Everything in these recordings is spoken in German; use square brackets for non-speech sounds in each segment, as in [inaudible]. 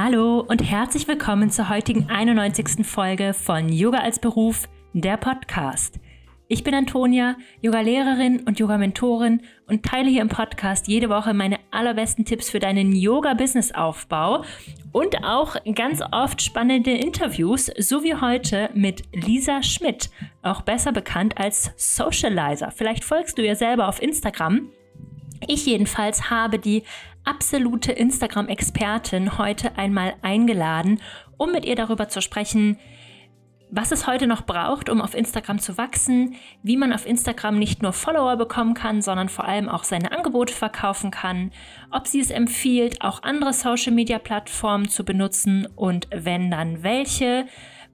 Hallo und herzlich willkommen zur heutigen 91. Folge von Yoga als Beruf, der Podcast. Ich bin Antonia, Yoga-Lehrerin und Yoga-Mentorin und teile hier im Podcast jede Woche meine allerbesten Tipps für deinen Yoga-Business-Aufbau und auch ganz oft spannende Interviews, so wie heute mit Lisa Schmidt, auch besser bekannt als Socializer. Vielleicht folgst du ihr selber auf Instagram. Ich jedenfalls habe die absolute Instagram-Expertin heute einmal eingeladen, um mit ihr darüber zu sprechen, was es heute noch braucht, um auf Instagram zu wachsen, wie man auf Instagram nicht nur Follower bekommen kann, sondern vor allem auch seine Angebote verkaufen kann, ob sie es empfiehlt, auch andere Social-Media-Plattformen zu benutzen und wenn dann welche,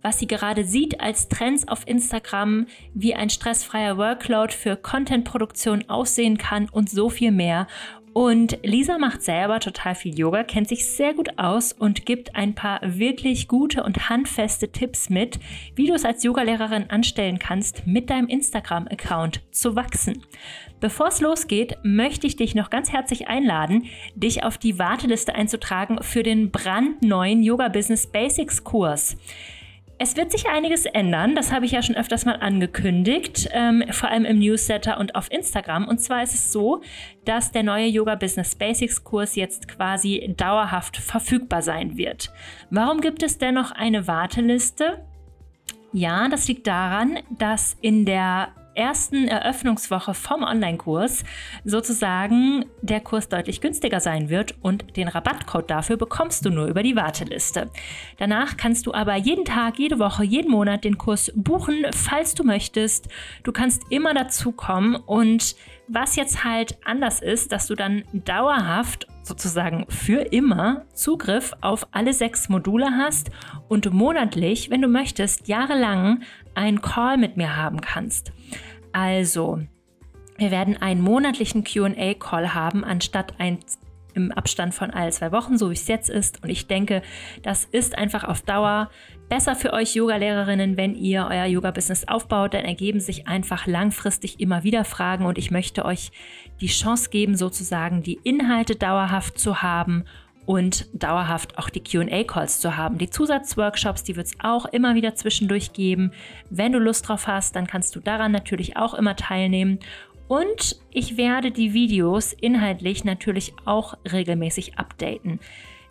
was sie gerade sieht als Trends auf Instagram, wie ein stressfreier Workload für Content-Produktion aussehen kann und so viel mehr. Und Lisa macht selber total viel Yoga, kennt sich sehr gut aus und gibt ein paar wirklich gute und handfeste Tipps mit, wie du es als Yogalehrerin anstellen kannst, mit deinem Instagram-Account zu wachsen. Bevor es losgeht, möchte ich dich noch ganz herzlich einladen, dich auf die Warteliste einzutragen für den brandneuen Yoga Business Basics Kurs. Es wird sich einiges ändern, das habe ich ja schon öfters mal angekündigt, ähm, vor allem im Newsletter und auf Instagram. Und zwar ist es so, dass der neue Yoga Business Basics Kurs jetzt quasi dauerhaft verfügbar sein wird. Warum gibt es dennoch eine Warteliste? Ja, das liegt daran, dass in der ersten Eröffnungswoche vom Online-Kurs sozusagen der Kurs deutlich günstiger sein wird und den Rabattcode dafür bekommst du nur über die Warteliste. Danach kannst du aber jeden Tag, jede Woche, jeden Monat den Kurs buchen, falls du möchtest. Du kannst immer dazu kommen und was jetzt halt anders ist, dass du dann dauerhaft sozusagen für immer Zugriff auf alle sechs Module hast und monatlich, wenn du möchtest, jahrelang einen Call mit mir haben kannst. Also, wir werden einen monatlichen QA-Call haben, anstatt ein im Abstand von alle zwei Wochen, so wie es jetzt ist. Und ich denke, das ist einfach auf Dauer besser für euch Yoga-Lehrerinnen, wenn ihr euer Yoga-Business aufbaut. Dann ergeben sich einfach langfristig immer wieder Fragen und ich möchte euch die Chance geben, sozusagen die Inhalte dauerhaft zu haben und dauerhaft auch die QA-Calls zu haben. Die Zusatzworkshops, die wird es auch immer wieder zwischendurch geben. Wenn du Lust drauf hast, dann kannst du daran natürlich auch immer teilnehmen. Und ich werde die Videos inhaltlich natürlich auch regelmäßig updaten.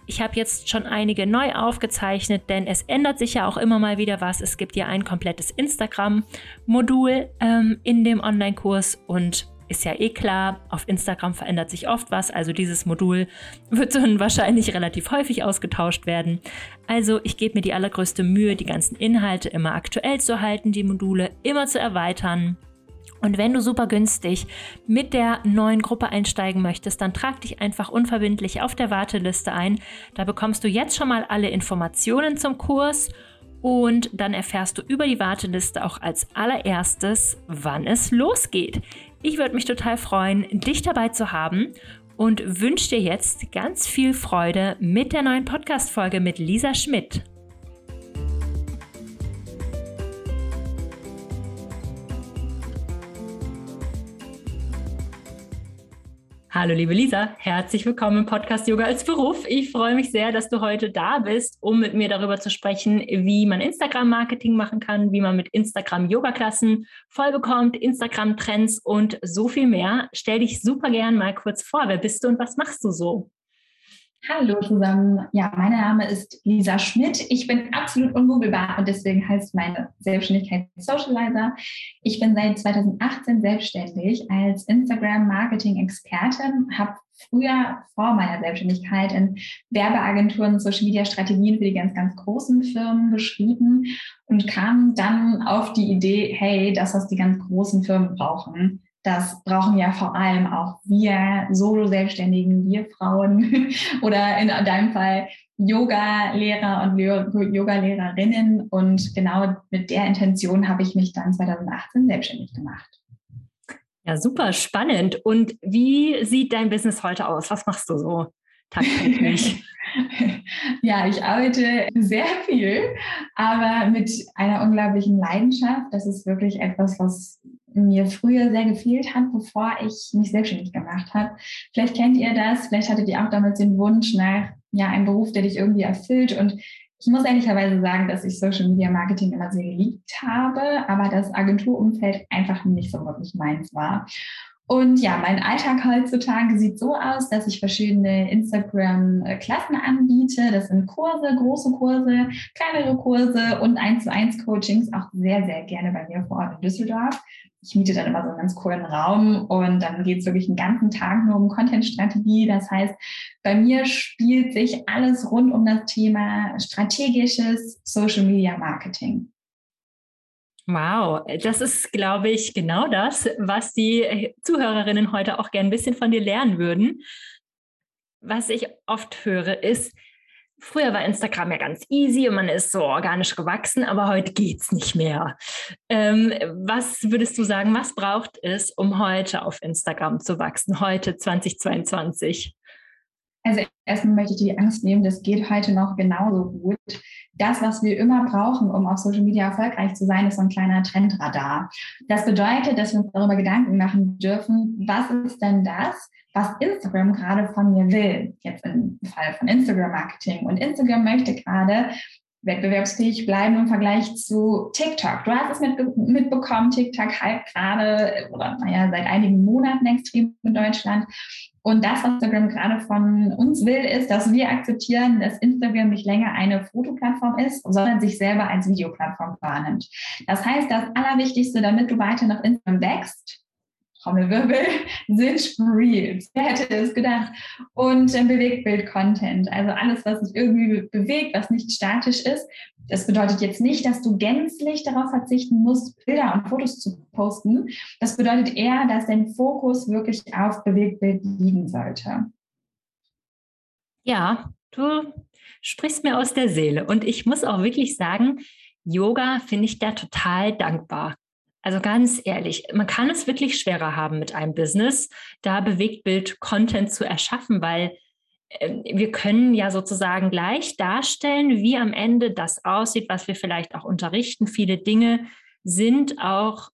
Ich habe jetzt schon einige neu aufgezeichnet, denn es ändert sich ja auch immer mal wieder was. Es gibt ja ein komplettes Instagram-Modul ähm, in dem Online-Kurs und ist ja eh klar, auf Instagram verändert sich oft was, also dieses Modul wird dann [laughs] wahrscheinlich relativ häufig ausgetauscht werden. Also ich gebe mir die allergrößte Mühe, die ganzen Inhalte immer aktuell zu halten, die Module immer zu erweitern. Und wenn du super günstig mit der neuen Gruppe einsteigen möchtest, dann trag dich einfach unverbindlich auf der Warteliste ein. Da bekommst du jetzt schon mal alle Informationen zum Kurs und dann erfährst du über die Warteliste auch als allererstes, wann es losgeht. Ich würde mich total freuen, dich dabei zu haben und wünsche dir jetzt ganz viel Freude mit der neuen Podcast-Folge mit Lisa Schmidt. Hallo liebe Lisa, herzlich willkommen im Podcast Yoga als Beruf. Ich freue mich sehr, dass du heute da bist, um mit mir darüber zu sprechen, wie man Instagram-Marketing machen kann, wie man mit Instagram Yoga-Klassen voll bekommt, Instagram-Trends und so viel mehr. Stell dich super gern mal kurz vor. Wer bist du und was machst du so? Hallo zusammen. Ja, mein Name ist Lisa Schmidt. Ich bin absolut ungoogelbar und deswegen heißt meine Selbstständigkeit Socializer. Ich bin seit 2018 selbstständig als Instagram-Marketing-Expertin, habe früher vor meiner Selbstständigkeit in Werbeagenturen Social Media Strategien für die ganz, ganz großen Firmen geschrieben und kam dann auf die Idee, hey, das, was die ganz großen Firmen brauchen, das brauchen ja vor allem auch wir Solo-Selbstständigen, wir Frauen [laughs] oder in deinem Fall Yoga-Lehrer und Yoga-Lehrerinnen. Und genau mit der Intention habe ich mich dann 2018 selbstständig gemacht. Ja, super spannend. Und wie sieht dein Business heute aus? Was machst du so tagtäglich? [laughs] [laughs] ja, ich arbeite sehr viel, aber mit einer unglaublichen Leidenschaft. Das ist wirklich etwas, was mir früher sehr gefehlt hat, bevor ich mich selbstständig gemacht habe. Vielleicht kennt ihr das, vielleicht hattet ihr auch damals den Wunsch nach ja ein Beruf, der dich irgendwie erfüllt. Und ich muss ehrlicherweise sagen, dass ich Social Media Marketing immer sehr geliebt habe, aber das Agenturumfeld einfach nicht so wirklich meins war. Und ja, mein Alltag heutzutage sieht so aus, dass ich verschiedene Instagram-Klassen anbiete. Das sind Kurse, große Kurse, kleinere Kurse und 1 zu 1 Coachings, auch sehr, sehr gerne bei mir vor Ort in Düsseldorf. Ich miete dann immer so einen ganz coolen Raum und dann geht es wirklich einen ganzen Tag nur um Content-Strategie. Das heißt, bei mir spielt sich alles rund um das Thema strategisches Social Media Marketing. Wow, das ist, glaube ich, genau das, was die Zuhörerinnen heute auch gern ein bisschen von dir lernen würden. Was ich oft höre, ist, früher war Instagram ja ganz easy und man ist so organisch gewachsen, aber heute geht es nicht mehr. Ähm, was würdest du sagen, was braucht es, um heute auf Instagram zu wachsen, heute 2022? Also erstmal möchte ich die Angst nehmen, das geht heute noch genauso gut. Das, was wir immer brauchen, um auf Social Media erfolgreich zu sein, ist so ein kleiner Trendradar. Das bedeutet, dass wir uns darüber Gedanken machen dürfen, was ist denn das, was Instagram gerade von mir will, jetzt im Fall von Instagram Marketing. Und Instagram möchte gerade wettbewerbsfähig bleiben im Vergleich zu TikTok. Du hast es mit, mitbekommen, TikTok hype gerade oder naja, seit einigen Monaten extrem in Deutschland. Und das, was Instagram gerade von uns will, ist, dass wir akzeptieren, dass Instagram nicht länger eine Fotoplattform ist, sondern sich selber als Videoplattform wahrnimmt. Das heißt, das Allerwichtigste, damit du weiter nach Instagram wächst, Trommelwirbel, sind Reels. Wer hätte es gedacht? Und äh, Bewegtbild-Content, also alles, was sich irgendwie bewegt, was nicht statisch ist. Das bedeutet jetzt nicht, dass du gänzlich darauf verzichten musst, Bilder und Fotos zu posten. Das bedeutet eher, dass dein Fokus wirklich auf Bewegtbild liegen sollte. Ja, du sprichst mir aus der Seele. Und ich muss auch wirklich sagen, Yoga finde ich da total dankbar. Also ganz ehrlich, man kann es wirklich schwerer haben mit einem Business, da Bewegtbild-Content zu erschaffen, weil äh, wir können ja sozusagen gleich darstellen, wie am Ende das aussieht, was wir vielleicht auch unterrichten. Viele Dinge sind auch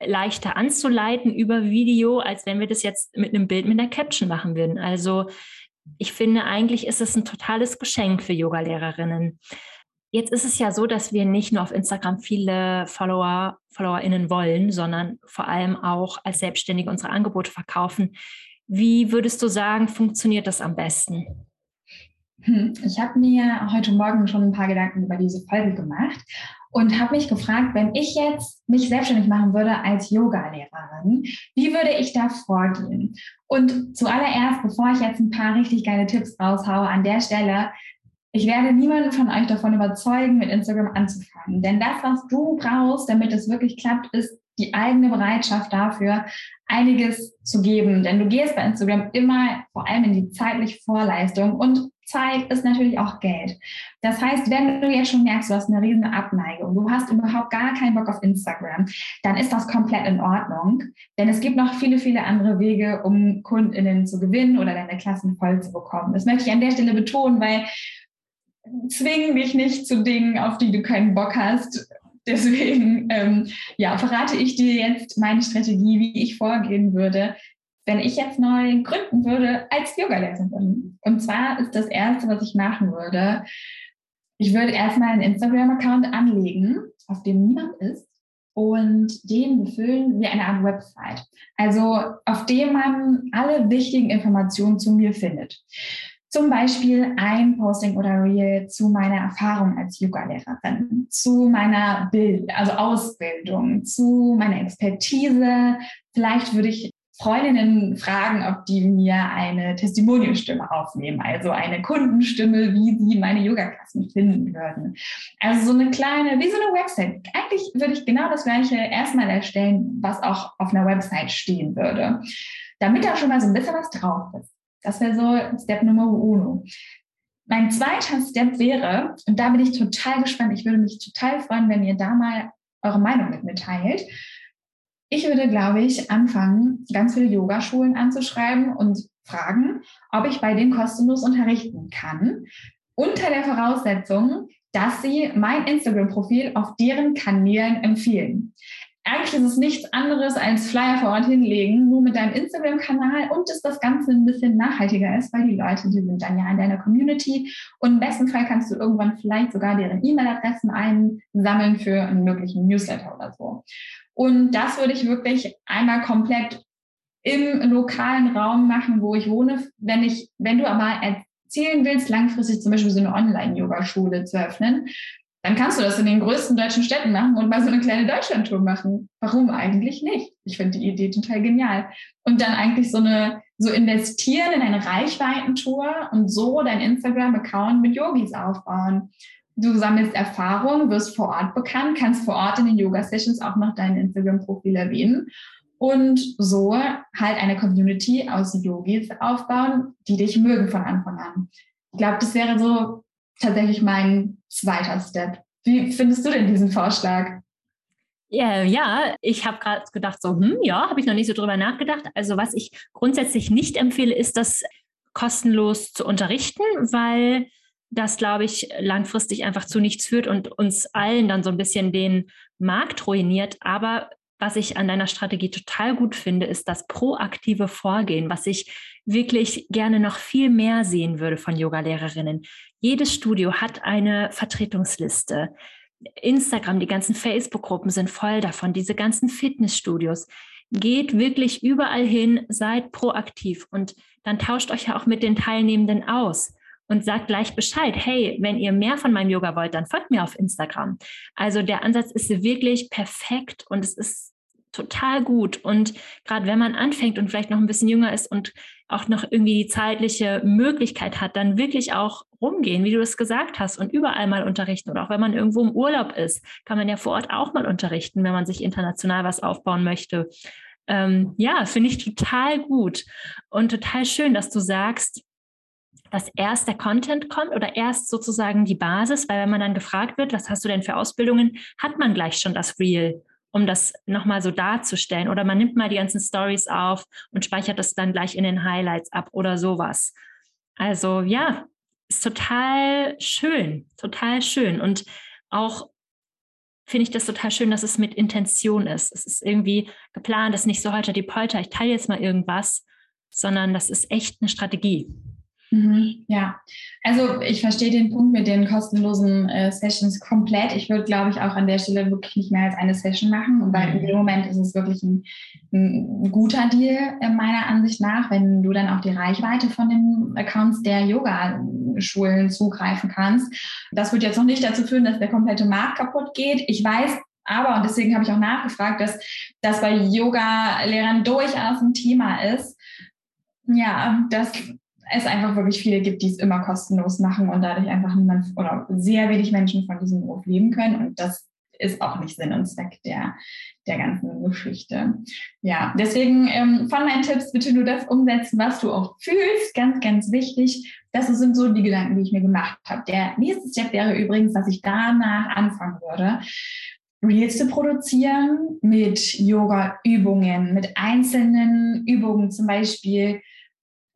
leichter anzuleiten über Video, als wenn wir das jetzt mit einem Bild mit einer Caption machen würden. Also ich finde, eigentlich ist es ein totales Geschenk für Yogalehrerinnen. Jetzt ist es ja so, dass wir nicht nur auf Instagram viele Follower, FollowerInnen wollen, sondern vor allem auch als Selbstständige unsere Angebote verkaufen. Wie würdest du sagen, funktioniert das am besten? Hm, ich habe mir heute Morgen schon ein paar Gedanken über diese Folge gemacht und habe mich gefragt, wenn ich jetzt mich selbstständig machen würde als Yoga-Lehrerin, wie würde ich da vorgehen? Und zuallererst, bevor ich jetzt ein paar richtig geile Tipps raushaue, an der Stelle ich werde niemanden von euch davon überzeugen, mit Instagram anzufangen. Denn das, was du brauchst, damit es wirklich klappt, ist die eigene Bereitschaft dafür, einiges zu geben. Denn du gehst bei Instagram immer vor allem in die zeitliche Vorleistung und Zeit ist natürlich auch Geld. Das heißt, wenn du jetzt schon merkst, du hast eine riesen Abneigung, du hast überhaupt gar keinen Bock auf Instagram, dann ist das komplett in Ordnung. Denn es gibt noch viele, viele andere Wege, um KundInnen zu gewinnen oder deine Klassen voll zu bekommen. Das möchte ich an der Stelle betonen, weil zwing dich nicht zu Dingen, auf die du keinen Bock hast. Deswegen ähm, ja, verrate ich dir jetzt meine Strategie, wie ich vorgehen würde, wenn ich jetzt neu gründen würde als Yoga-Lehrerin. Und zwar ist das Erste, was ich machen würde, ich würde erstmal einen Instagram-Account anlegen, auf dem niemand ist und den befüllen wie eine Art Website. Also auf dem man alle wichtigen Informationen zu mir findet. Zum Beispiel ein Posting oder Reel zu meiner Erfahrung als Yoga-Lehrerin, zu meiner Bild, also Ausbildung, zu meiner Expertise. Vielleicht würde ich Freundinnen fragen, ob die mir eine Testimonialstimme aufnehmen, also eine Kundenstimme, wie sie meine Yoga-Klassen finden würden. Also so eine kleine, wie so eine Website. Eigentlich würde ich genau das gleiche erstmal erstellen, was auch auf einer Website stehen würde, damit da schon mal so ein bisschen was drauf ist. Das wäre so Step Nummer uno. Mein zweiter Step wäre, und da bin ich total gespannt, ich würde mich total freuen, wenn ihr da mal eure Meinung mit mir teilt. Ich würde, glaube ich, anfangen, ganz viele Yogaschulen anzuschreiben und fragen, ob ich bei denen kostenlos unterrichten kann, unter der Voraussetzung, dass sie mein Instagram-Profil auf deren Kanälen empfehlen. Eigentlich ist es nichts anderes als Flyer vor Ort hinlegen, nur mit deinem Instagram-Kanal und dass das Ganze ein bisschen nachhaltiger ist, weil die Leute, die sind dann ja in deiner Community und im besten Fall kannst du irgendwann vielleicht sogar deren E-Mail-Adressen einsammeln für einen möglichen Newsletter oder so. Und das würde ich wirklich einmal komplett im lokalen Raum machen, wo ich wohne. Wenn ich, wenn du aber erzielen willst, langfristig zum Beispiel so eine Online-Yoga-Schule zu öffnen, dann kannst du das in den größten deutschen Städten machen und mal so eine kleine Deutschlandtour machen. Warum eigentlich nicht? Ich finde die Idee total genial. Und dann eigentlich so eine, so investieren in eine Reichweitentour und so dein Instagram-Account mit Yogis aufbauen. Du sammelst Erfahrung, wirst vor Ort bekannt, kannst vor Ort in den Yoga-Sessions auch noch dein Instagram-Profil erwähnen und so halt eine Community aus Yogis aufbauen, die dich mögen von Anfang an. Ich glaube, das wäre so tatsächlich mein zweiter Step. Wie findest du denn diesen Vorschlag? Ja, ja, ich habe gerade gedacht, so, hm, ja, habe ich noch nicht so drüber nachgedacht. Also was ich grundsätzlich nicht empfehle, ist das kostenlos zu unterrichten, weil das, glaube ich, langfristig einfach zu nichts führt und uns allen dann so ein bisschen den Markt ruiniert. Aber was ich an deiner Strategie total gut finde, ist das proaktive Vorgehen, was ich wirklich gerne noch viel mehr sehen würde von Yogalehrerinnen. Jedes Studio hat eine Vertretungsliste. Instagram, die ganzen Facebook-Gruppen sind voll davon, diese ganzen Fitnessstudios. Geht wirklich überall hin, seid proaktiv und dann tauscht euch ja auch mit den Teilnehmenden aus und sagt gleich Bescheid. Hey, wenn ihr mehr von meinem Yoga wollt, dann folgt mir auf Instagram. Also der Ansatz ist wirklich perfekt und es ist total gut. Und gerade wenn man anfängt und vielleicht noch ein bisschen jünger ist und auch noch irgendwie die zeitliche Möglichkeit hat, dann wirklich auch rumgehen, wie du es gesagt hast, und überall mal unterrichten. Oder auch wenn man irgendwo im Urlaub ist, kann man ja vor Ort auch mal unterrichten, wenn man sich international was aufbauen möchte. Ähm, ja, finde ich total gut und total schön, dass du sagst, dass erst der Content kommt oder erst sozusagen die Basis, weil wenn man dann gefragt wird, was hast du denn für Ausbildungen, hat man gleich schon das Real um das nochmal so darzustellen. Oder man nimmt mal die ganzen Stories auf und speichert das dann gleich in den Highlights ab oder sowas. Also ja, ist total schön, total schön. Und auch finde ich das total schön, dass es mit Intention ist. Es ist irgendwie geplant, es ist nicht so heute die Polter, ich teile jetzt mal irgendwas, sondern das ist echt eine Strategie. Mhm, ja, also ich verstehe den Punkt mit den kostenlosen äh, Sessions komplett. Ich würde, glaube ich, auch an der Stelle wirklich nicht mehr als eine Session machen, weil in dem Moment ist es wirklich ein, ein guter Deal äh, meiner Ansicht nach, wenn du dann auch die Reichweite von den Accounts der Yoga-Schulen zugreifen kannst. Das wird jetzt noch nicht dazu führen, dass der komplette Markt kaputt geht. Ich weiß, aber, und deswegen habe ich auch nachgefragt, dass das bei Yoga-Lehrern durchaus ein Thema ist. Ja, das es einfach wirklich viele gibt, die es immer kostenlos machen und dadurch einfach niemand oder sehr wenig Menschen von diesem Beruf leben können. Und das ist auch nicht Sinn und Zweck der, der ganzen Geschichte. Ja, deswegen ähm, von meinen Tipps bitte nur das umsetzen, was du auch fühlst. Ganz, ganz wichtig. Das sind so die Gedanken, die ich mir gemacht habe. Der nächste Step wäre übrigens, dass ich danach anfangen würde. Reels zu produzieren mit Yoga-Übungen, mit einzelnen Übungen, zum Beispiel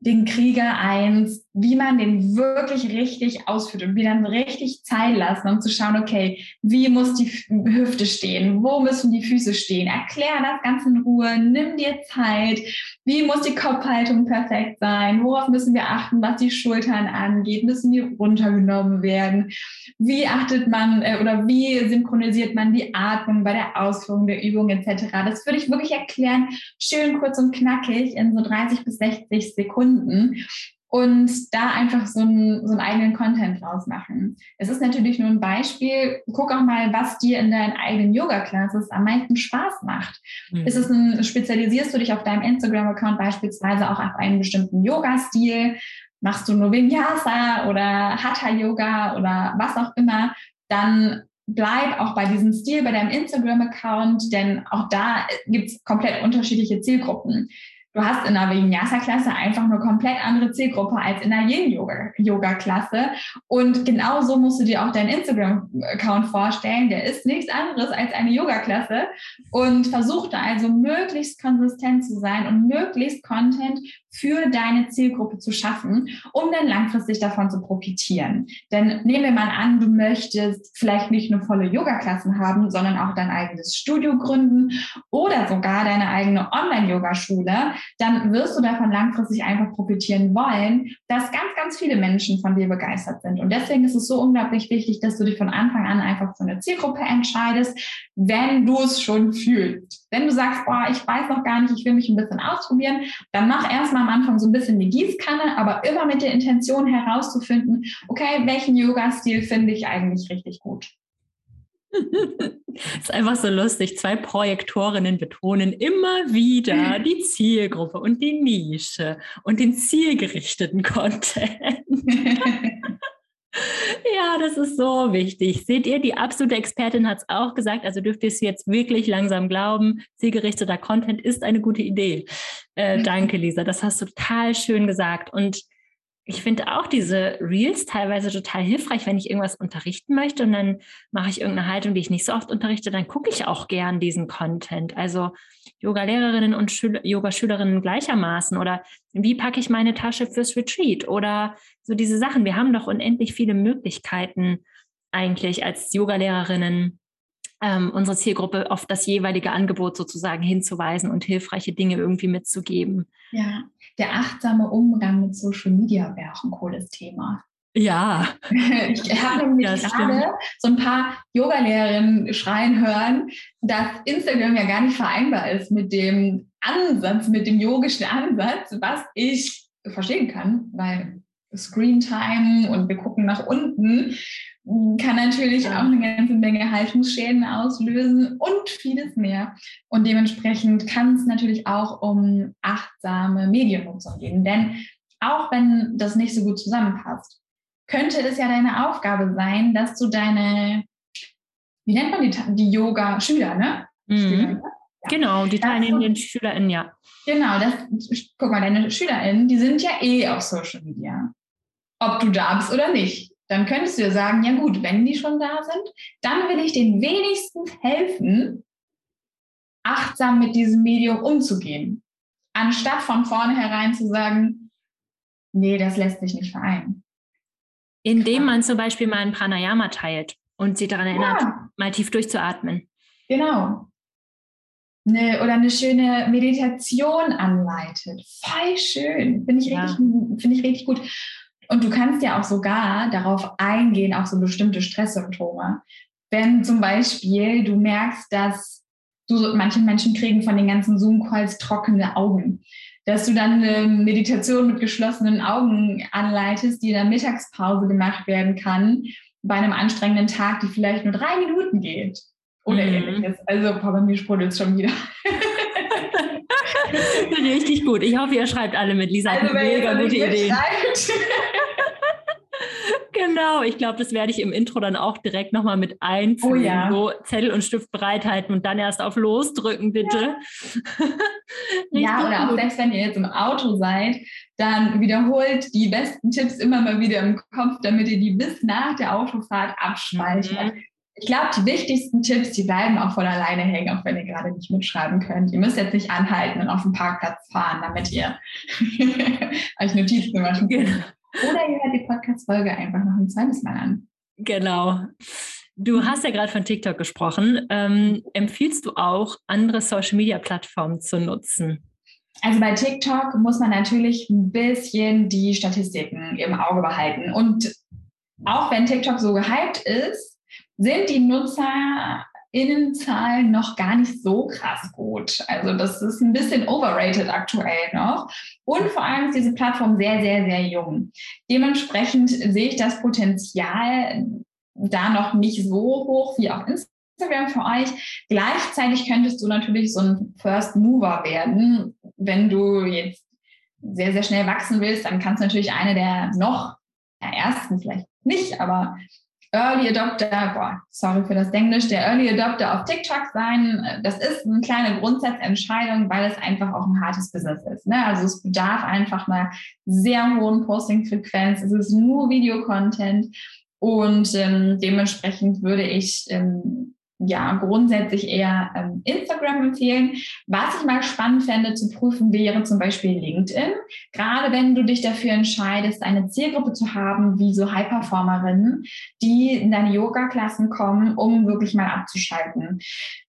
den Krieger eins, wie man den wirklich richtig ausführt und wie dann richtig Zeit lassen, um zu schauen, okay, wie muss die Hüfte stehen, wo müssen die Füße stehen, erklär das Ganze in Ruhe, nimm dir Zeit, wie muss die Kopfhaltung perfekt sein, worauf müssen wir achten, was die Schultern angeht, müssen die runtergenommen werden, wie achtet man äh, oder wie synchronisiert man die Atmung bei der Ausführung der Übung etc. Das würde ich wirklich erklären, schön kurz und knackig in so 30 bis 60 Sekunden und da einfach so einen, so einen eigenen Content draus machen. Es ist natürlich nur ein Beispiel. Guck auch mal, was dir in deinen eigenen Yoga-Classes am meisten Spaß macht. Mhm. Ist es ein, spezialisierst du dich auf deinem Instagram-Account beispielsweise auch auf einen bestimmten Yoga-Stil? Machst du nur Vinyasa oder Hatha-Yoga oder was auch immer? Dann bleib auch bei diesem Stil bei deinem Instagram-Account, denn auch da gibt es komplett unterschiedliche Zielgruppen du hast in einer Vinyasa-Klasse einfach eine komplett andere Zielgruppe als in einer Yin-Yoga-Klasse. Und genauso musst du dir auch deinen Instagram-Account vorstellen. Der ist nichts anderes als eine Yoga-Klasse und versuch da also möglichst konsistent zu sein und möglichst Content für deine Zielgruppe zu schaffen, um dann langfristig davon zu profitieren. Denn nehmen wir mal an, du möchtest vielleicht nicht nur volle Yoga-Klassen haben, sondern auch dein eigenes Studio gründen oder sogar deine eigene Online-Yoga-Schule, dann wirst du davon langfristig einfach profitieren wollen, dass ganz, ganz viele Menschen von dir begeistert sind. Und deswegen ist es so unglaublich wichtig, dass du dich von Anfang an einfach für eine Zielgruppe entscheidest, wenn du es schon fühlst. Wenn du sagst, boah, ich weiß noch gar nicht, ich will mich ein bisschen ausprobieren, dann mach erstmal am Anfang so ein bisschen die Gießkanne, aber immer mit der Intention herauszufinden, okay, welchen Yoga-Stil finde ich eigentlich richtig gut. [laughs] ist einfach so lustig. Zwei Projektorinnen betonen immer wieder [laughs] die Zielgruppe und die Nische und den zielgerichteten Content. [laughs] ja, das ist so wichtig. Seht ihr, die absolute Expertin hat es auch gesagt, also dürft ihr es jetzt wirklich langsam glauben. Zielgerichteter Content ist eine gute Idee. Äh, danke, Lisa. Das hast du total schön gesagt. Und ich finde auch diese Reels teilweise total hilfreich, wenn ich irgendwas unterrichten möchte und dann mache ich irgendeine Haltung, die ich nicht so oft unterrichte, dann gucke ich auch gern diesen Content. Also Yoga-Lehrerinnen und Yoga-Schülerinnen gleichermaßen oder wie packe ich meine Tasche fürs Retreat oder so diese Sachen. Wir haben doch unendlich viele Möglichkeiten eigentlich als Yoga-Lehrerinnen ähm, unsere Zielgruppe auf das jeweilige Angebot sozusagen hinzuweisen und hilfreiche Dinge irgendwie mitzugeben. Ja, der achtsame Umgang mit Social Media wäre auch ein cooles Thema. Ja. [laughs] Ich habe nämlich ja, gerade so ein paar Yoga-Lehrerinnen schreien hören, dass Instagram ja gar nicht vereinbar ist mit dem Ansatz, mit dem yogischen Ansatz, was ich verstehen kann, weil Screen Time und wir gucken nach unten kann natürlich auch eine ganze Menge Haltungsschäden auslösen und vieles mehr. Und dementsprechend kann es natürlich auch um achtsame Mediennutzung gehen. Denn auch wenn das nicht so gut zusammenpasst, könnte es ja deine Aufgabe sein, dass du deine, wie nennt man die, die Yoga-Schüler, ne? Mhm. Schüler, ja. Genau, die teilnehmenden SchülerInnen, ja. Genau, das, guck mal, deine SchülerInnen, die sind ja eh auf Social Media. Ob du da bist oder nicht dann könntest du ja sagen, ja gut, wenn die schon da sind, dann will ich den wenigstens helfen, achtsam mit diesem Medium umzugehen. Anstatt von vornherein zu sagen, nee, das lässt sich nicht vereinen. Indem man zum Beispiel mal ein Pranayama teilt und sie daran erinnert, ja. mal tief durchzuatmen. Genau. Eine, oder eine schöne Meditation anleitet. Voll schön. Finde ich, ja. find ich richtig gut. Und du kannst ja auch sogar darauf eingehen, auf so bestimmte Stresssymptome. Wenn zum Beispiel du merkst, dass du, manche Menschen kriegen von den ganzen Zoom-Calls trockene Augen, dass du dann eine Meditation mit geschlossenen Augen anleitest, die in der Mittagspause gemacht werden kann, bei einem anstrengenden Tag, die vielleicht nur drei Minuten geht oder mhm. ähnliches. Also, bei mir sprudelt es schon wieder. [laughs] Richtig gut. Ich hoffe, ihr schreibt alle mit. Lisa also, mega gute Ideen. [laughs] genau, ich glaube, das werde ich im Intro dann auch direkt nochmal mit einfügen. Oh ja. So Zettel und Stift bereithalten und dann erst auf Los drücken, bitte. Ja, [laughs] ja oder auch selbst wenn ihr jetzt im Auto seid, dann wiederholt die besten Tipps immer mal wieder im Kopf, damit ihr die bis nach der Autofahrt abspeichert. Mhm. Ich glaube, die wichtigsten Tipps, die bleiben auch von alleine hängen, auch wenn ihr gerade nicht mitschreiben könnt. Ihr müsst jetzt nicht anhalten und auf den Parkplatz fahren, damit ihr [laughs] euch Notizen machen könnt. Genau. [laughs] Oder ihr hört die Podcast-Folge einfach noch ein zweites Mal an. Genau. Du hast ja gerade von TikTok gesprochen. Ähm, empfiehlst du auch, andere Social-Media-Plattformen zu nutzen? Also bei TikTok muss man natürlich ein bisschen die Statistiken im Auge behalten. Und auch wenn TikTok so gehypt ist, sind die NutzerInnenzahlen noch gar nicht so krass gut. Also das ist ein bisschen overrated aktuell noch. Und vor allem ist diese Plattform sehr, sehr, sehr jung. Dementsprechend sehe ich das Potenzial da noch nicht so hoch wie auf Instagram für euch. Gleichzeitig könntest du natürlich so ein First Mover werden, wenn du jetzt sehr, sehr schnell wachsen willst, dann kannst du natürlich eine der noch, ja, ersten vielleicht nicht, aber Early Adopter, boah, sorry für das Englisch, der Early Adopter auf TikTok sein. Das ist eine kleine Grundsatzentscheidung, weil es einfach auch ein hartes Business ist. Ne? Also es bedarf einfach einer sehr hohen Posting-Frequenz. Es ist nur Videocontent und ähm, dementsprechend würde ich ähm, ja grundsätzlich eher ähm, Instagram empfehlen. Was ich mal spannend fände zu prüfen, wäre zum Beispiel LinkedIn. Gerade wenn du dich dafür entscheidest, eine Zielgruppe zu haben, wie so High-Performerinnen, die in deine Yoga-Klassen kommen, um wirklich mal abzuschalten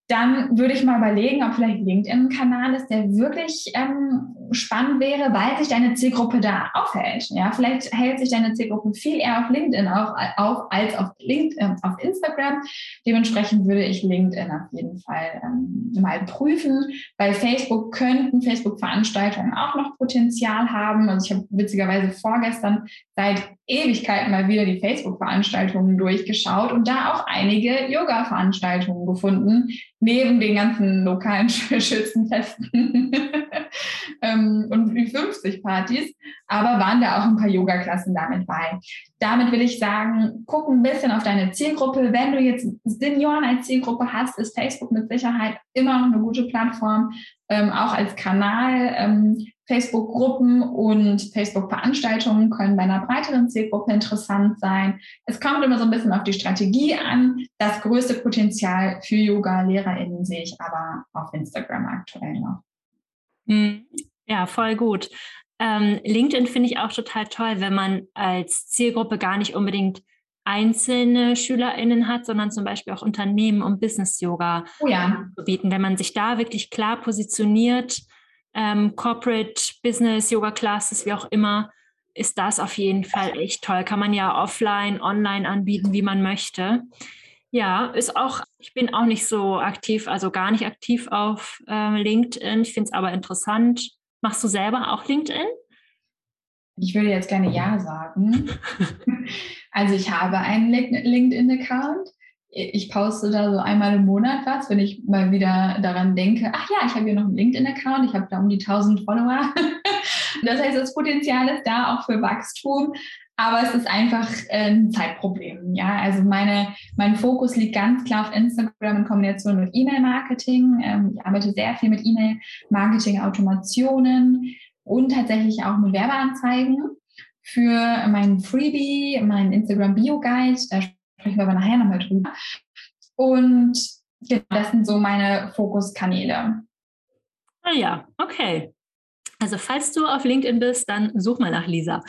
dann würde ich mal überlegen, ob vielleicht LinkedIn ein Kanal ist, der wirklich ähm, spannend wäre, weil sich deine Zielgruppe da aufhält. Ja, vielleicht hält sich deine Zielgruppe viel eher auf LinkedIn auf, auf als auf, LinkedIn, äh, auf Instagram. Dementsprechend würde ich LinkedIn auf jeden Fall ähm, mal prüfen. Bei Facebook könnten Facebook-Veranstaltungen auch noch Potenzial haben. Also ich habe witzigerweise vorgestern seit Ewigkeiten mal wieder die Facebook-Veranstaltungen durchgeschaut und da auch einige Yoga-Veranstaltungen gefunden, neben den ganzen lokalen [laughs] Schützenfesten [laughs] ähm, und 50 Partys, aber waren da auch ein paar Yoga-Klassen damit bei. Damit will ich sagen, guck ein bisschen auf deine Zielgruppe. Wenn du jetzt Senioren als Zielgruppe hast, ist Facebook mit Sicherheit immer noch eine gute Plattform, ähm, auch als Kanal. Ähm, Facebook-Gruppen und Facebook-Veranstaltungen können bei einer breiteren Zielgruppe interessant sein. Es kommt immer so ein bisschen auf die Strategie an. Das größte Potenzial für Yoga-LehrerInnen sehe ich aber auf Instagram aktuell noch. Hm. Ja, voll gut. Ähm, LinkedIn finde ich auch total toll, wenn man als Zielgruppe gar nicht unbedingt einzelne SchülerInnen hat, sondern zum Beispiel auch Unternehmen, um Business-Yoga oh ja. zu bieten. Wenn man sich da wirklich klar positioniert, ähm, Corporate Business, Yoga Classes, wie auch immer, ist das auf jeden Fall echt toll. Kann man ja offline, online anbieten, wie man möchte. Ja, ist auch, ich bin auch nicht so aktiv, also gar nicht aktiv auf äh, LinkedIn. Ich finde es aber interessant. Machst du selber auch LinkedIn? Ich würde jetzt gerne Ja sagen. [laughs] also ich habe einen LinkedIn-Account ich poste da so einmal im Monat was, wenn ich mal wieder daran denke, ach ja, ich habe hier noch einen LinkedIn-Account, ich habe da um die 1000 Follower. [laughs] das heißt, das Potenzial ist da auch für Wachstum, aber es ist einfach äh, ein Zeitproblem. Ja, also meine, mein Fokus liegt ganz klar auf Instagram in Kombination mit E-Mail-Marketing. Ähm, ich arbeite sehr viel mit E-Mail-Marketing, Automationen und tatsächlich auch mit Werbeanzeigen für meinen Freebie, meinen Instagram Bio Guide. Sprechen wir aber nachher nochmal drüber. Und genau, das sind so meine Fokuskanäle. Ah ja, okay. Also falls du auf LinkedIn bist, dann such mal nach Lisa.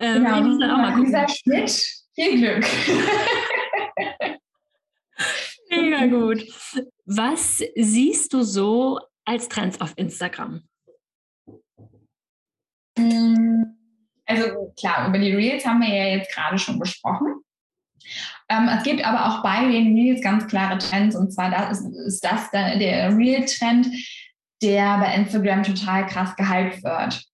Ähm, genau, Lisa, auch mal Lisa Schmidt, viel Glück. [laughs] Mega gut. Was siehst du so als Trends auf Instagram? Mm, also klar, über die Reels haben wir ja jetzt gerade schon gesprochen. Ähm, es gibt aber auch bei den Reels ganz klare Trends und zwar das ist, ist das der, der Reel-Trend, der bei Instagram total krass gehypt wird.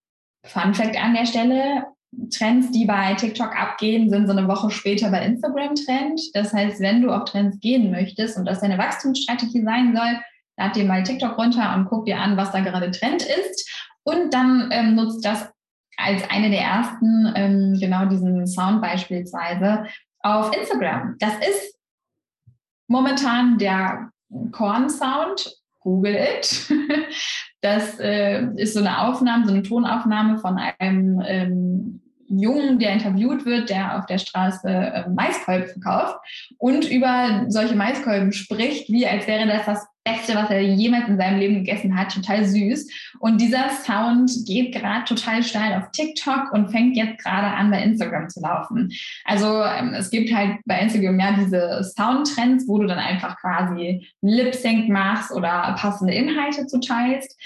Fun Fact an der Stelle, Trends, die bei TikTok abgehen, sind so eine Woche später bei Instagram Trend. Das heißt, wenn du auf Trends gehen möchtest und das deine Wachstumsstrategie sein soll, lad dir mal TikTok runter und guck dir an, was da gerade Trend ist. Und dann ähm, nutzt das als eine der ersten, ähm, genau diesen Sound beispielsweise, auf Instagram. Das ist momentan der Korn-Sound. Google it. [laughs] Das äh, ist so eine Aufnahme, so eine Tonaufnahme von einem ähm, Jungen, der interviewt wird, der auf der Straße äh, Maiskolben verkauft und über solche Maiskolben spricht, wie als wäre das das Beste, was er jemals in seinem Leben gegessen hat. Total süß. Und dieser Sound geht gerade total steil auf TikTok und fängt jetzt gerade an, bei Instagram zu laufen. Also ähm, es gibt halt bei Instagram ja diese Soundtrends, wo du dann einfach quasi Lip-Sync machst oder passende Inhalte zuteilst.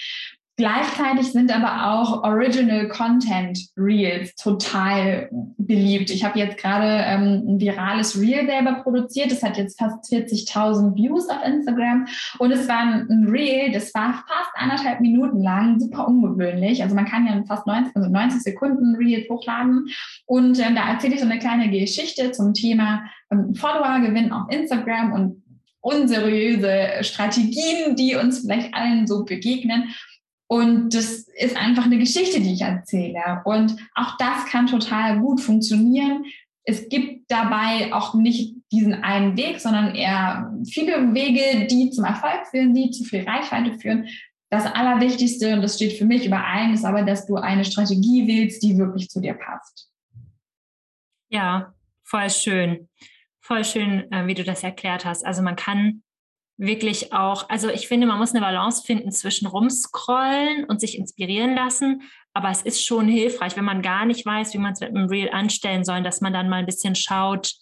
Gleichzeitig sind aber auch Original Content Reels total beliebt. Ich habe jetzt gerade ähm, ein virales Reel selber produziert. Das hat jetzt fast 40.000 Views auf Instagram. Und es war ein Reel, das war fast anderthalb Minuten lang, super ungewöhnlich. Also man kann ja fast 90, also 90 Sekunden Reels hochladen. Und ähm, da erzähle ich so eine kleine Geschichte zum Thema ähm, Follower gewinnen auf Instagram und unseriöse Strategien, die uns vielleicht allen so begegnen. Und das ist einfach eine Geschichte, die ich erzähle. Und auch das kann total gut funktionieren. es gibt dabei auch nicht diesen einen Weg, sondern eher viele Wege, die zum Erfolg führen, die zu viel Reichweite führen. Das Allerwichtigste, und das steht für mich überein, ist aber, dass du eine Strategie wählst, die wirklich zu dir passt. Ja, voll schön. Voll schön, äh, wie du das erklärt hast. Also man kann wirklich auch, also ich finde, man muss eine Balance finden zwischen rumscrollen und sich inspirieren lassen. Aber es ist schon hilfreich, wenn man gar nicht weiß, wie man es mit einem Reel anstellen soll, dass man dann mal ein bisschen schaut,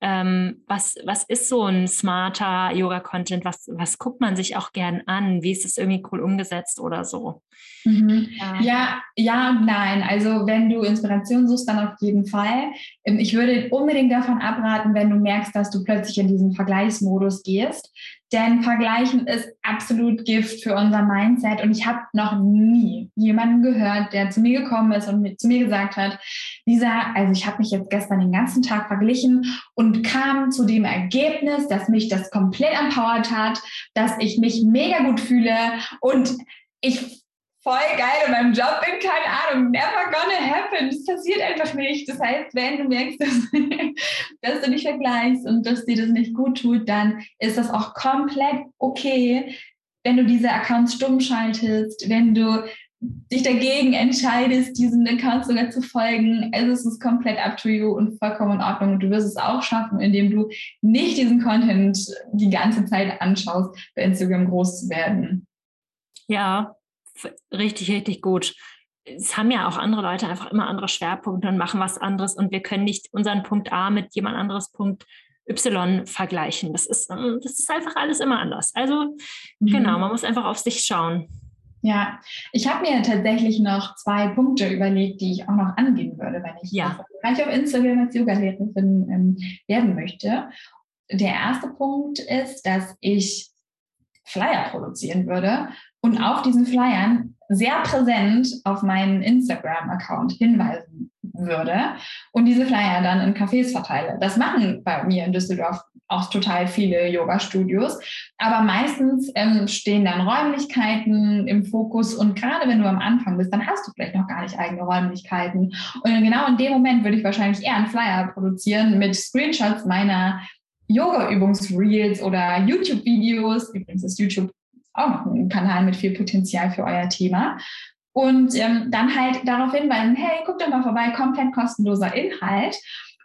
ähm, was, was ist so ein smarter Yoga-Content? Was, was guckt man sich auch gern an? Wie ist es irgendwie cool umgesetzt oder so? Mhm. Ja. ja, ja und nein. Also wenn du Inspiration suchst, dann auf jeden Fall. Ähm, ich würde unbedingt davon abraten, wenn du merkst, dass du plötzlich in diesen Vergleichsmodus gehst. Denn Vergleichen ist absolut Gift für unser Mindset. Und ich habe noch nie jemanden gehört, der zu mir gekommen ist und zu mir gesagt hat, Lisa, also ich habe mich jetzt gestern den ganzen Tag verglichen und kam zu dem Ergebnis, dass mich das komplett empowert hat, dass ich mich mega gut fühle und ich voll geil in meinem Job bin, keine Ahnung, never gonna happen. Das passiert einfach nicht. Das heißt, wenn du merkst, [laughs] dass, dass, du dich vergleichst und dass dir das nicht gut tut, dann ist das auch komplett okay, wenn du diese Accounts stumm schaltest, wenn du dich dagegen entscheidest, diesen Accounts sogar zu folgen. Also es ist komplett up to you und vollkommen in Ordnung. Und du wirst es auch schaffen, indem du nicht diesen Content die ganze Zeit anschaust, bei Instagram groß zu werden. Ja, richtig, richtig gut. Es haben ja auch andere Leute einfach immer andere Schwerpunkte und machen was anderes und wir können nicht unseren Punkt A mit jemand anderes Punkt Y vergleichen. Das ist, ähm, das ist einfach alles immer anders. Also mhm. genau, man muss einfach auf sich schauen. Ja, ich habe mir tatsächlich noch zwei Punkte überlegt, die ich auch noch angehen würde, wenn ich ja. auf Instagram als Yoga-Lehrerin ähm, werden möchte. Der erste Punkt ist, dass ich Flyer produzieren würde und auf diesen Flyern sehr präsent auf meinen Instagram-Account hinweisen würde und diese Flyer dann in Cafés verteile. Das machen bei mir in Düsseldorf auch total viele Yoga-Studios, aber meistens ähm, stehen dann Räumlichkeiten im Fokus und gerade wenn du am Anfang bist, dann hast du vielleicht noch gar nicht eigene Räumlichkeiten und genau in dem Moment würde ich wahrscheinlich eher einen Flyer produzieren mit Screenshots meiner Yoga-Übungsreels oder YouTube-Videos. Übrigens ist YouTube auch ein Kanal mit viel Potenzial für euer Thema. Und ähm, dann halt darauf hinweisen, hey, guck doch mal vorbei, komplett kostenloser Inhalt.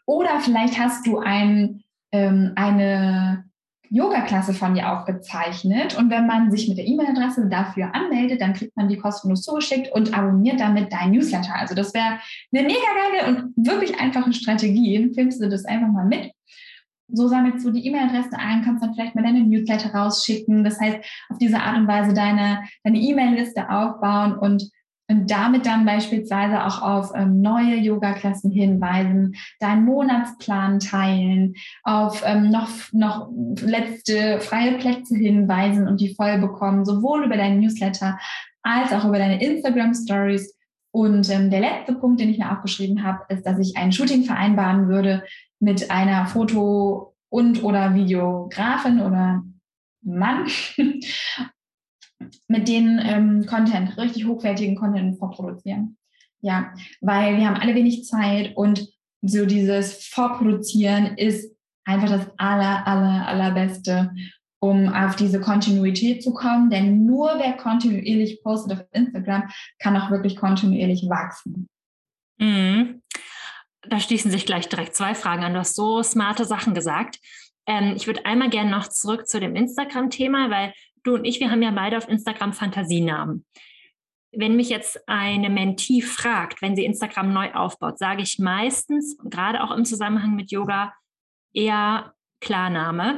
Oder vielleicht hast du ein, ähm, eine Yoga-Klasse von dir aufgezeichnet. Und wenn man sich mit der E-Mail-Adresse dafür anmeldet, dann kriegt man die kostenlos zugeschickt und abonniert damit dein Newsletter. Also das wäre eine mega geile und wirklich einfache Strategie. Filmst du das einfach mal mit so sammelst du die E-Mail-Adresse ein, kannst dann vielleicht mal deine Newsletter rausschicken. Das heißt, auf diese Art und Weise deine, E-Mail-Liste aufbauen und, und damit dann beispielsweise auch auf ähm, neue Yoga-Klassen hinweisen, deinen Monatsplan teilen, auf ähm, noch, noch letzte freie Plätze hinweisen und die voll bekommen, sowohl über deinen Newsletter als auch über deine Instagram-Stories. Und ähm, der letzte Punkt, den ich mir aufgeschrieben habe, ist, dass ich ein Shooting vereinbaren würde mit einer Foto- und oder Videografin oder Mann, [laughs] mit denen ähm, Content, richtig hochwertigen Content vorproduzieren. Ja, weil wir haben alle wenig Zeit und so dieses Vorproduzieren ist einfach das aller, aller, allerbeste, um auf diese Kontinuität zu kommen. Denn nur wer kontinuierlich postet auf Instagram, kann auch wirklich kontinuierlich wachsen. Mhm da schließen sich gleich direkt zwei Fragen an. Du hast so smarte Sachen gesagt. Ähm, ich würde einmal gerne noch zurück zu dem Instagram-Thema, weil du und ich, wir haben ja beide auf Instagram Fantasienamen. Wenn mich jetzt eine Mentee fragt, wenn sie Instagram neu aufbaut, sage ich meistens, gerade auch im Zusammenhang mit Yoga, eher Klarname.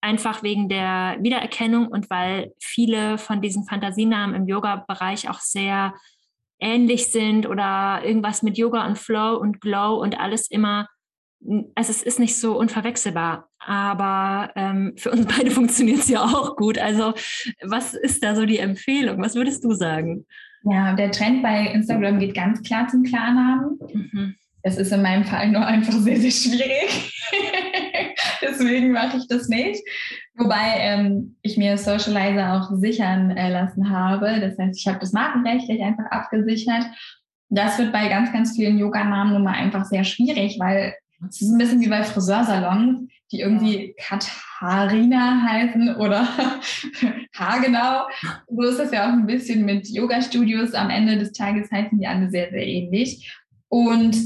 Einfach wegen der Wiedererkennung und weil viele von diesen Fantasienamen im Yoga-Bereich auch sehr ähnlich sind oder irgendwas mit Yoga und Flow und Glow und alles immer. Also es ist nicht so unverwechselbar, aber ähm, für uns [laughs] beide funktioniert es ja auch gut. Also was ist da so die Empfehlung? Was würdest du sagen? Ja, der Trend bei Instagram geht ganz klar zum Klarnamen. Mhm. Das ist in meinem Fall nur einfach sehr, sehr schwierig. [laughs] Deswegen mache ich das nicht. Wobei ähm, ich mir Socializer auch sichern äh, lassen habe. Das heißt, ich habe das markenrechtlich einfach abgesichert. Das wird bei ganz, ganz vielen Yoga-Namen nun mal einfach sehr schwierig, weil Es ist ein bisschen wie bei Friseursalons, die irgendwie Katharina heißen oder [laughs] Hagenau. So ist das ja auch ein bisschen mit Yoga-Studios. Am Ende des Tages heißen die alle sehr, sehr ähnlich. Und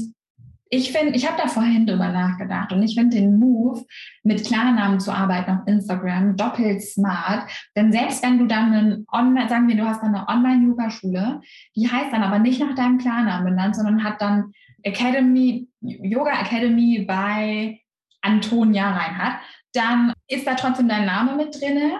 ich finde, ich habe da vorhin drüber nachgedacht und ich finde den Move, mit Klarnamen zu arbeiten auf Instagram doppelt smart. Denn selbst wenn du dann einen Online, sagen wir, du hast dann eine Online-Yoga-Schule, die heißt dann aber nicht nach deinem Klarnamen benannt, sondern hat dann Academy, Yoga Academy bei Antonia Reinhardt, dann ist da trotzdem dein Name mit drinne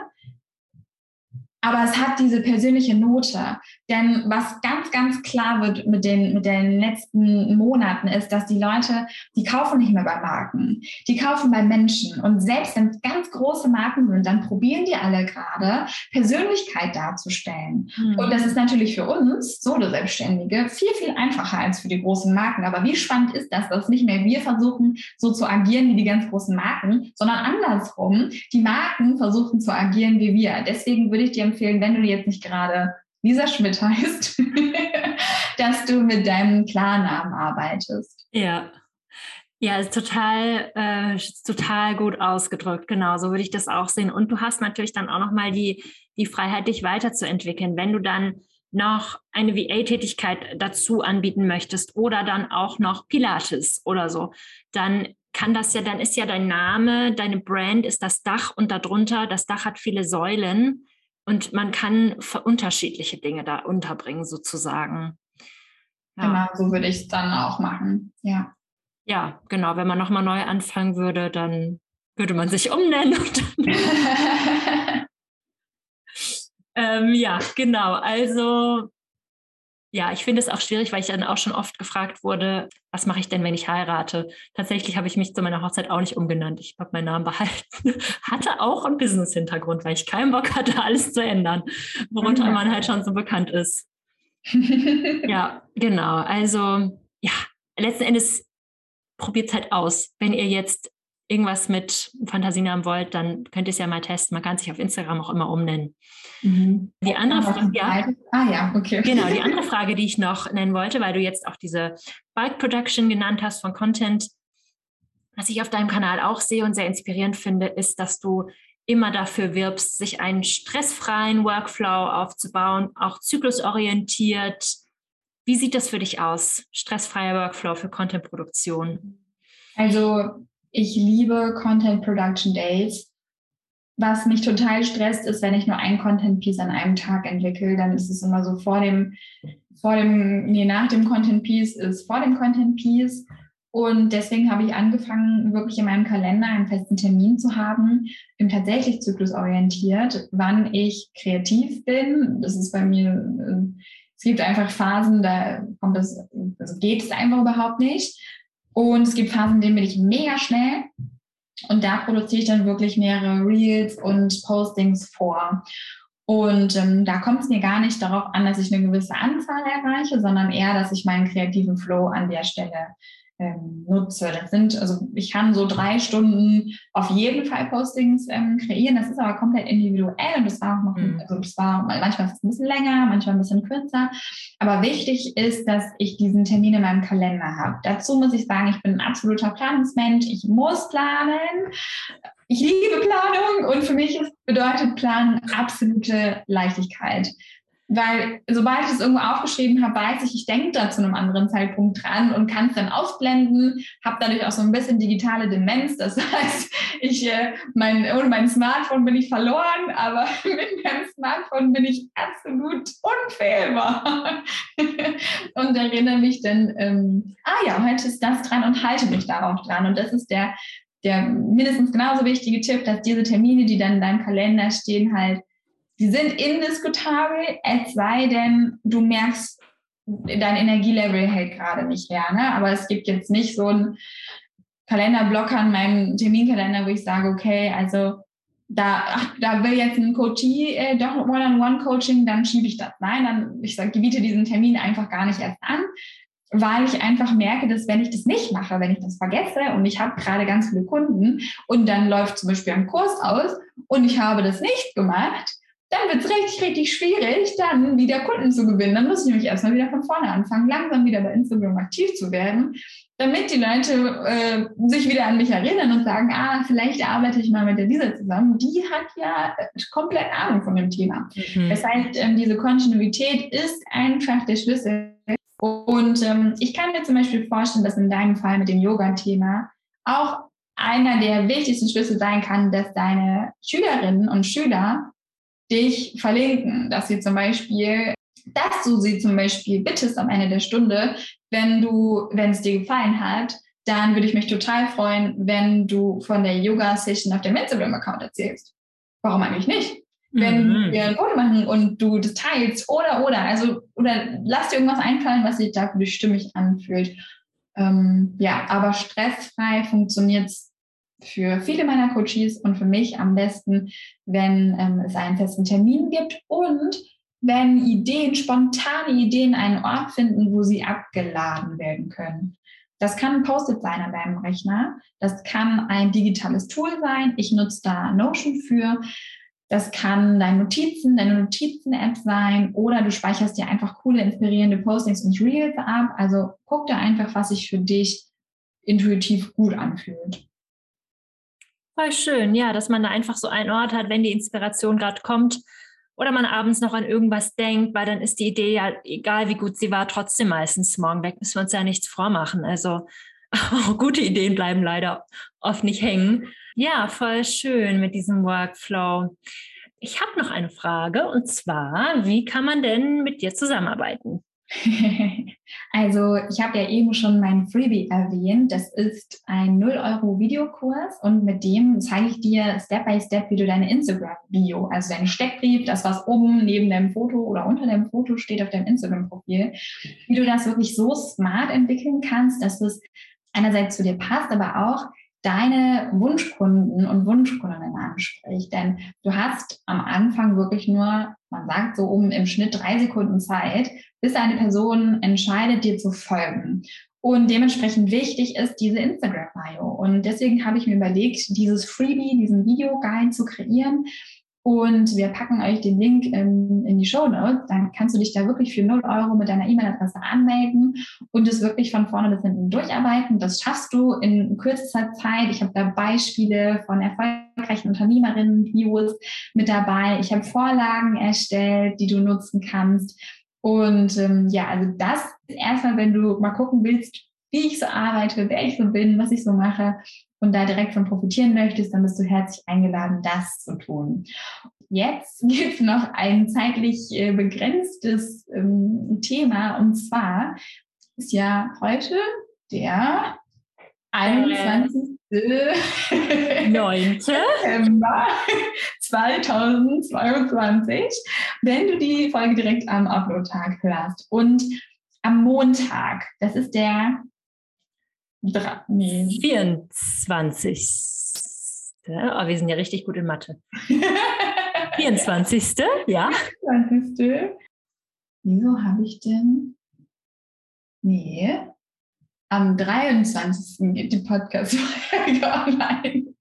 aber es hat diese persönliche Note. Denn was ganz, ganz klar wird mit den, mit den letzten Monaten ist, dass die Leute, die kaufen nicht mehr bei Marken, die kaufen bei Menschen. Und selbst wenn es ganz große Marken sind, dann probieren die alle gerade, Persönlichkeit darzustellen. Mhm. Und das ist natürlich für uns, Solo-Selbstständige, viel, viel einfacher als für die großen Marken. Aber wie spannend ist das, dass nicht mehr wir versuchen, so zu agieren wie die ganz großen Marken, sondern andersrum, die Marken versuchen zu agieren wie wir. Deswegen würde ich dir empfehlen, wenn du jetzt nicht gerade Lisa Schmidt heißt, [laughs] dass du mit deinem Klarnamen arbeitest. Ja. Ja, ist total, äh, total gut ausgedrückt. Genau, so würde ich das auch sehen. Und du hast natürlich dann auch nochmal die, die Freiheit, dich weiterzuentwickeln. Wenn du dann noch eine VA-Tätigkeit dazu anbieten möchtest oder dann auch noch Pilates oder so, dann kann das ja, dann ist ja dein Name, deine Brand ist das Dach und darunter, das Dach hat viele Säulen und man kann unterschiedliche Dinge da unterbringen, sozusagen. Ja. Genau, so würde ich es dann auch machen. Ja. Ja, genau. Wenn man nochmal neu anfangen würde, dann würde man sich umnennen. [laughs] [laughs] ähm, ja, genau. Also ja, ich finde es auch schwierig, weil ich dann auch schon oft gefragt wurde, was mache ich denn, wenn ich heirate? Tatsächlich habe ich mich zu meiner Hochzeit auch nicht umgenannt. Ich habe meinen Namen behalten. [laughs] hatte auch einen Business-Hintergrund, weil ich keinen Bock hatte, alles zu ändern, worunter man halt schon so bekannt ist. [laughs] ja, genau. Also, ja, letzten Endes probiert es halt aus. Wenn ihr jetzt irgendwas mit Fantasienamen wollt, dann könnt ihr es ja mal testen. Man kann sich auf Instagram auch immer umnennen. Mhm. Die andere Frage, ja, ah, ja, okay. Genau, die andere Frage, die ich noch nennen wollte, weil du jetzt auch diese Bulk Production genannt hast von Content, was ich auf deinem Kanal auch sehe und sehr inspirierend finde, ist, dass du immer dafür wirbst, sich einen stressfreien Workflow aufzubauen, auch zyklusorientiert. Wie sieht das für dich aus? Stressfreier Workflow für Contentproduktion? Also ich liebe Content Production Days. Was mich total stresst, ist, wenn ich nur ein Content Piece an einem Tag entwickle, dann ist es immer so vor dem, vor dem, nee, nach dem Content Piece ist vor dem Content Piece. Und deswegen habe ich angefangen, wirklich in meinem Kalender einen festen Termin zu haben, im tatsächlich zyklusorientiert, wann ich kreativ bin. Das ist bei mir, äh, es gibt einfach Phasen, da kommt das, also geht es einfach überhaupt nicht. Und es gibt Phasen, in denen bin ich mega schnell. Und da produziere ich dann wirklich mehrere Reels und Postings vor. Und ähm, da kommt es mir gar nicht darauf an, dass ich eine gewisse Anzahl erreiche, sondern eher, dass ich meinen kreativen Flow an der Stelle ähm, nutze. Das sind, also ich kann so drei Stunden auf jeden Fall Postings ähm, kreieren. Das ist aber komplett individuell und das war auch noch, mhm. also das war manchmal ist es ein bisschen länger, manchmal ein bisschen kürzer. Aber wichtig ist, dass ich diesen Termin in meinem Kalender habe. Dazu muss ich sagen, ich bin ein absoluter Planungsmensch. Ich muss planen. Ich liebe Planung und für mich ist, bedeutet Planen absolute Leichtigkeit. Weil sobald ich es irgendwo aufgeschrieben habe, weiß ich, ich denke da zu einem anderen Zeitpunkt dran und kann es dann ausblenden, habe dadurch auch so ein bisschen digitale Demenz. Das [laughs] heißt, ich, äh, mein, ohne mein Smartphone bin ich verloren, aber [laughs] mit meinem Smartphone bin ich absolut unfehlbar. [laughs] und erinnere mich dann, ähm, ah ja, heute ist das dran und halte mich darauf dran. Und das ist der, der mindestens genauso wichtige Tipp, dass diese Termine, die dann in deinem Kalender stehen, halt die sind indiskutabel, es sei denn, du merkst, dein Energielevel hält gerade nicht her. Ne? Aber es gibt jetzt nicht so einen Kalenderblocker in meinem Terminkalender, wo ich sage, okay, also da, ach, da will jetzt ein Coachie äh, doch One-on-One-Coaching, dann schiebe ich das. Nein, dann ich sage, gebiete diesen Termin einfach gar nicht erst an, weil ich einfach merke, dass wenn ich das nicht mache, wenn ich das vergesse und ich habe gerade ganz viele Kunden und dann läuft zum Beispiel ein Kurs aus und ich habe das nicht gemacht, dann wird es richtig, richtig schwierig, dann wieder Kunden zu gewinnen. Dann muss ich nämlich erstmal wieder von vorne anfangen, langsam wieder bei Instagram aktiv zu werden, damit die Leute äh, sich wieder an mich erinnern und sagen, ah, vielleicht arbeite ich mal mit der Lisa zusammen. Die hat ja äh, komplett Ahnung von dem Thema. Mhm. Das heißt, ähm, diese Kontinuität ist einfach der Schlüssel. Und ähm, ich kann mir zum Beispiel vorstellen, dass in deinem Fall mit dem Yoga-Thema auch einer der wichtigsten Schlüssel sein kann, dass deine Schülerinnen und Schüler dich verlinken, dass sie zum Beispiel, dass du sie zum Beispiel bittest am Ende der Stunde, wenn du, wenn es dir gefallen hat, dann würde ich mich total freuen, wenn du von der Yoga-Session auf dem Instagram-Account erzählst. Warum eigentlich nicht? Wenn mhm. wir ein Foto machen und du das teilst oder, oder, also, oder lass dir irgendwas einfallen, was sich da für dich stimmig anfühlt. Ähm, ja, aber stressfrei funktioniert es für viele meiner Coaches und für mich am besten, wenn ähm, es einen festen Termin gibt und wenn Ideen, spontane Ideen einen Ort finden, wo sie abgeladen werden können. Das kann ein Post-it sein an deinem Rechner. Das kann ein digitales Tool sein. Ich nutze da Notion für. Das kann deine Notizen, deine Notizen-App sein oder du speicherst dir einfach coole, inspirierende Postings und Reels ab. Also guck da einfach, was sich für dich intuitiv gut anfühlt. Voll schön, ja, dass man da einfach so einen Ort hat, wenn die Inspiration gerade kommt oder man abends noch an irgendwas denkt, weil dann ist die Idee ja, egal wie gut sie war, trotzdem meistens morgen weg, müssen wir uns ja nichts vormachen. Also [laughs] gute Ideen bleiben leider oft nicht hängen. Ja, voll schön mit diesem Workflow. Ich habe noch eine Frage und zwar, wie kann man denn mit dir zusammenarbeiten? [laughs] Also ich habe ja eben schon mein Freebie erwähnt. Das ist ein 0 Euro Videokurs und mit dem zeige ich dir Step by Step, wie du deine Instagram-Bio, also deinen Steckbrief, das was oben neben deinem Foto oder unter deinem Foto steht auf deinem Instagram-Profil, wie du das wirklich so smart entwickeln kannst, dass es einerseits zu dir passt, aber auch deine Wunschkunden und Wunschkundinnen anspricht. Denn du hast am Anfang wirklich nur, man sagt so um im Schnitt drei Sekunden Zeit, bis eine Person entscheidet, dir zu folgen. Und dementsprechend wichtig ist diese Instagram-Bio. Und deswegen habe ich mir überlegt, dieses Freebie, diesen Videoguide zu kreieren, und wir packen euch den Link in, in die Show Notes. Dann kannst du dich da wirklich für 0 Euro mit deiner E-Mail-Adresse anmelden und es wirklich von vorne bis hinten durcharbeiten. Das schaffst du in kürzester Zeit. Ich habe da Beispiele von erfolgreichen Unternehmerinnen, Videos mit dabei. Ich habe Vorlagen erstellt, die du nutzen kannst. Und ähm, ja, also das erstmal, wenn du mal gucken willst, wie ich so arbeite, wer ich so bin, was ich so mache und da direkt von profitieren möchtest, dann bist du herzlich eingeladen, das zu tun. Jetzt [laughs] gibt es noch ein zeitlich äh, begrenztes ähm, Thema und zwar ist ja heute der 21. 9. [laughs] September [laughs] 2022, wenn du die Folge direkt am Upload-Tag hörst. Und am Montag, das ist der Drei, nee. 24. Oh, wir sind ja richtig gut in Mathe. [laughs] 24. Ja. 24. Wieso habe ich denn? Nee. Am 23. geht die Podcast-Folge [laughs] online.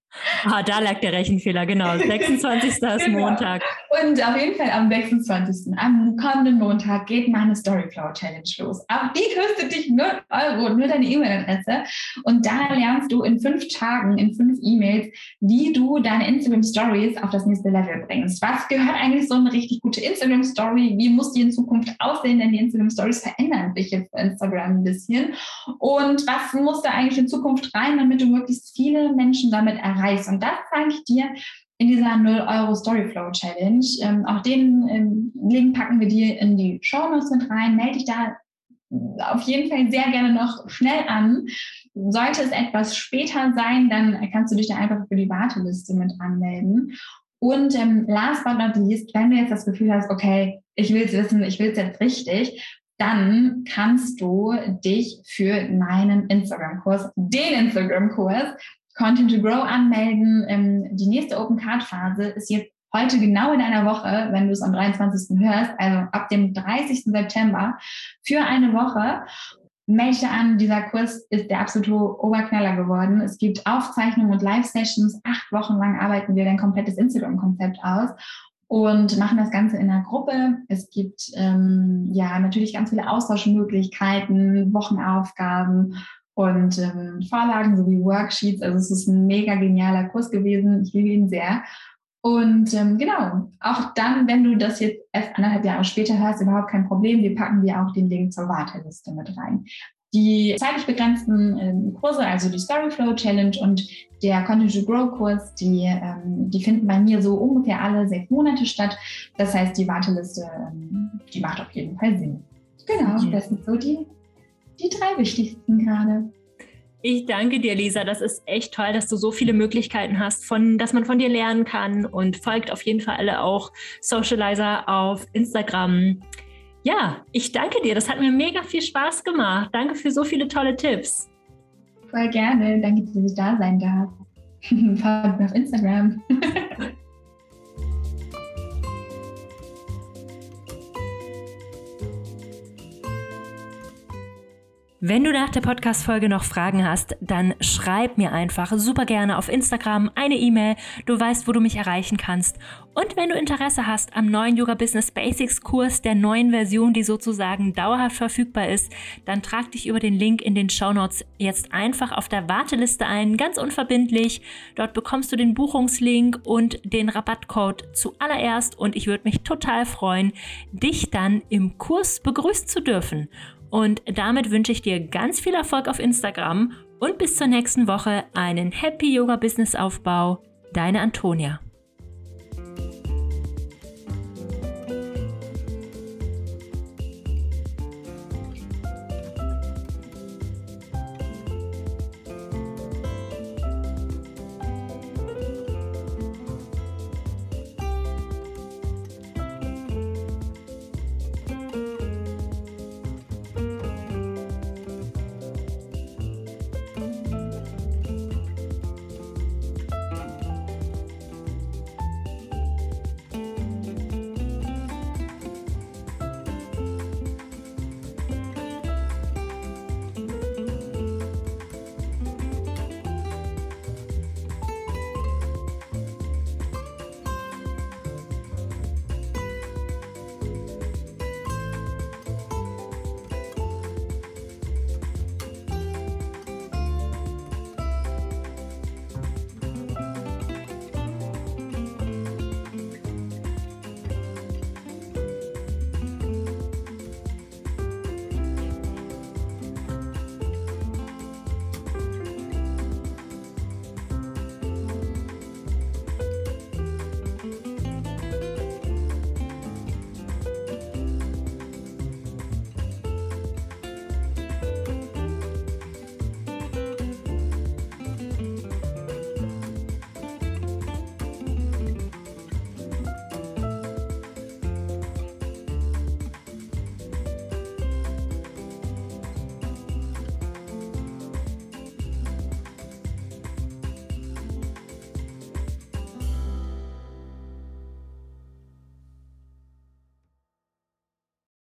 Ah, da lag der Rechenfehler, genau. [laughs] 26. ist genau. Montag. Und auf jeden Fall am 26. am kommenden Montag geht meine Storyflow Challenge los. Auch die kostet dich 0 Euro, nur deine E-Mail-Adresse. Und da lernst du in fünf Tagen, in fünf E-Mails, wie du deine Instagram Stories auf das nächste Level bringst. Was gehört eigentlich so eine richtig gute Instagram Story? Wie muss die in Zukunft aussehen? Denn die Instagram Stories verändern sich jetzt Instagram ein bisschen. Und was muss da eigentlich in Zukunft rein, damit du möglichst viele Menschen damit erreichst? Und das zeige ich dir in dieser 0 Euro Storyflow Challenge. Ähm, auch den ähm, Link packen wir dir in die Show Notes mit rein. Melde dich da auf jeden Fall sehr gerne noch schnell an. Sollte es etwas später sein, dann kannst du dich da einfach für die Warteliste mit anmelden. Und ähm, last but not least, wenn du jetzt das Gefühl hast, okay, ich will es wissen, ich will es jetzt richtig, dann kannst du dich für meinen Instagram-Kurs, den Instagram-Kurs Content to Grow anmelden. Ähm, die nächste Open Card Phase ist jetzt heute genau in einer Woche, wenn du es am 23. hörst, also ab dem 30. September für eine Woche. Melde an, dieser Kurs ist der absolute Oberknaller geworden. Es gibt Aufzeichnungen und Live-Sessions. Acht Wochen lang arbeiten wir dein komplettes Instagram-Konzept aus. und machen das Ganze in einer Gruppe. Es gibt ähm, ja natürlich ganz viele Austauschmöglichkeiten, Wochenaufgaben und ähm, Vorlagen sowie Worksheets. Also es ist ein mega genialer Kurs gewesen. Ich liebe ihn sehr. Und ähm, genau, auch dann, wenn du das jetzt erst anderthalb Jahre später hörst, überhaupt kein Problem. Wir packen dir auch den Link zur Warteliste mit rein. Die zeitlich begrenzten äh, Kurse, also die Storyflow Challenge und der Content to Grow Kurs, die, ähm, die finden bei mir so ungefähr alle sechs Monate statt. Das heißt, die Warteliste, ähm, die macht auf jeden Fall Sinn. Genau, ja. das sind so die, die drei wichtigsten gerade. Ich danke dir, Lisa. Das ist echt toll, dass du so viele Möglichkeiten hast, von, dass man von dir lernen kann und folgt auf jeden Fall alle auch Socializer auf Instagram. Ja, ich danke dir. Das hat mir mega viel Spaß gemacht. Danke für so viele tolle Tipps. Voll gerne. Danke, dass ich da sein darf. [laughs] Folgt mir auf Instagram. [laughs] Wenn du nach der Podcast-Folge noch Fragen hast, dann schreib mir einfach super gerne auf Instagram eine E-Mail. Du weißt, wo du mich erreichen kannst. Und wenn du Interesse hast am neuen Yoga Business Basics Kurs der neuen Version, die sozusagen dauerhaft verfügbar ist, dann trag dich über den Link in den Show Notes jetzt einfach auf der Warteliste ein, ganz unverbindlich. Dort bekommst du den Buchungslink und den Rabattcode zuallererst und ich würde mich total freuen, dich dann im Kurs begrüßen zu dürfen. Und damit wünsche ich dir ganz viel Erfolg auf Instagram und bis zur nächsten Woche einen Happy Yoga Business Aufbau. Deine Antonia.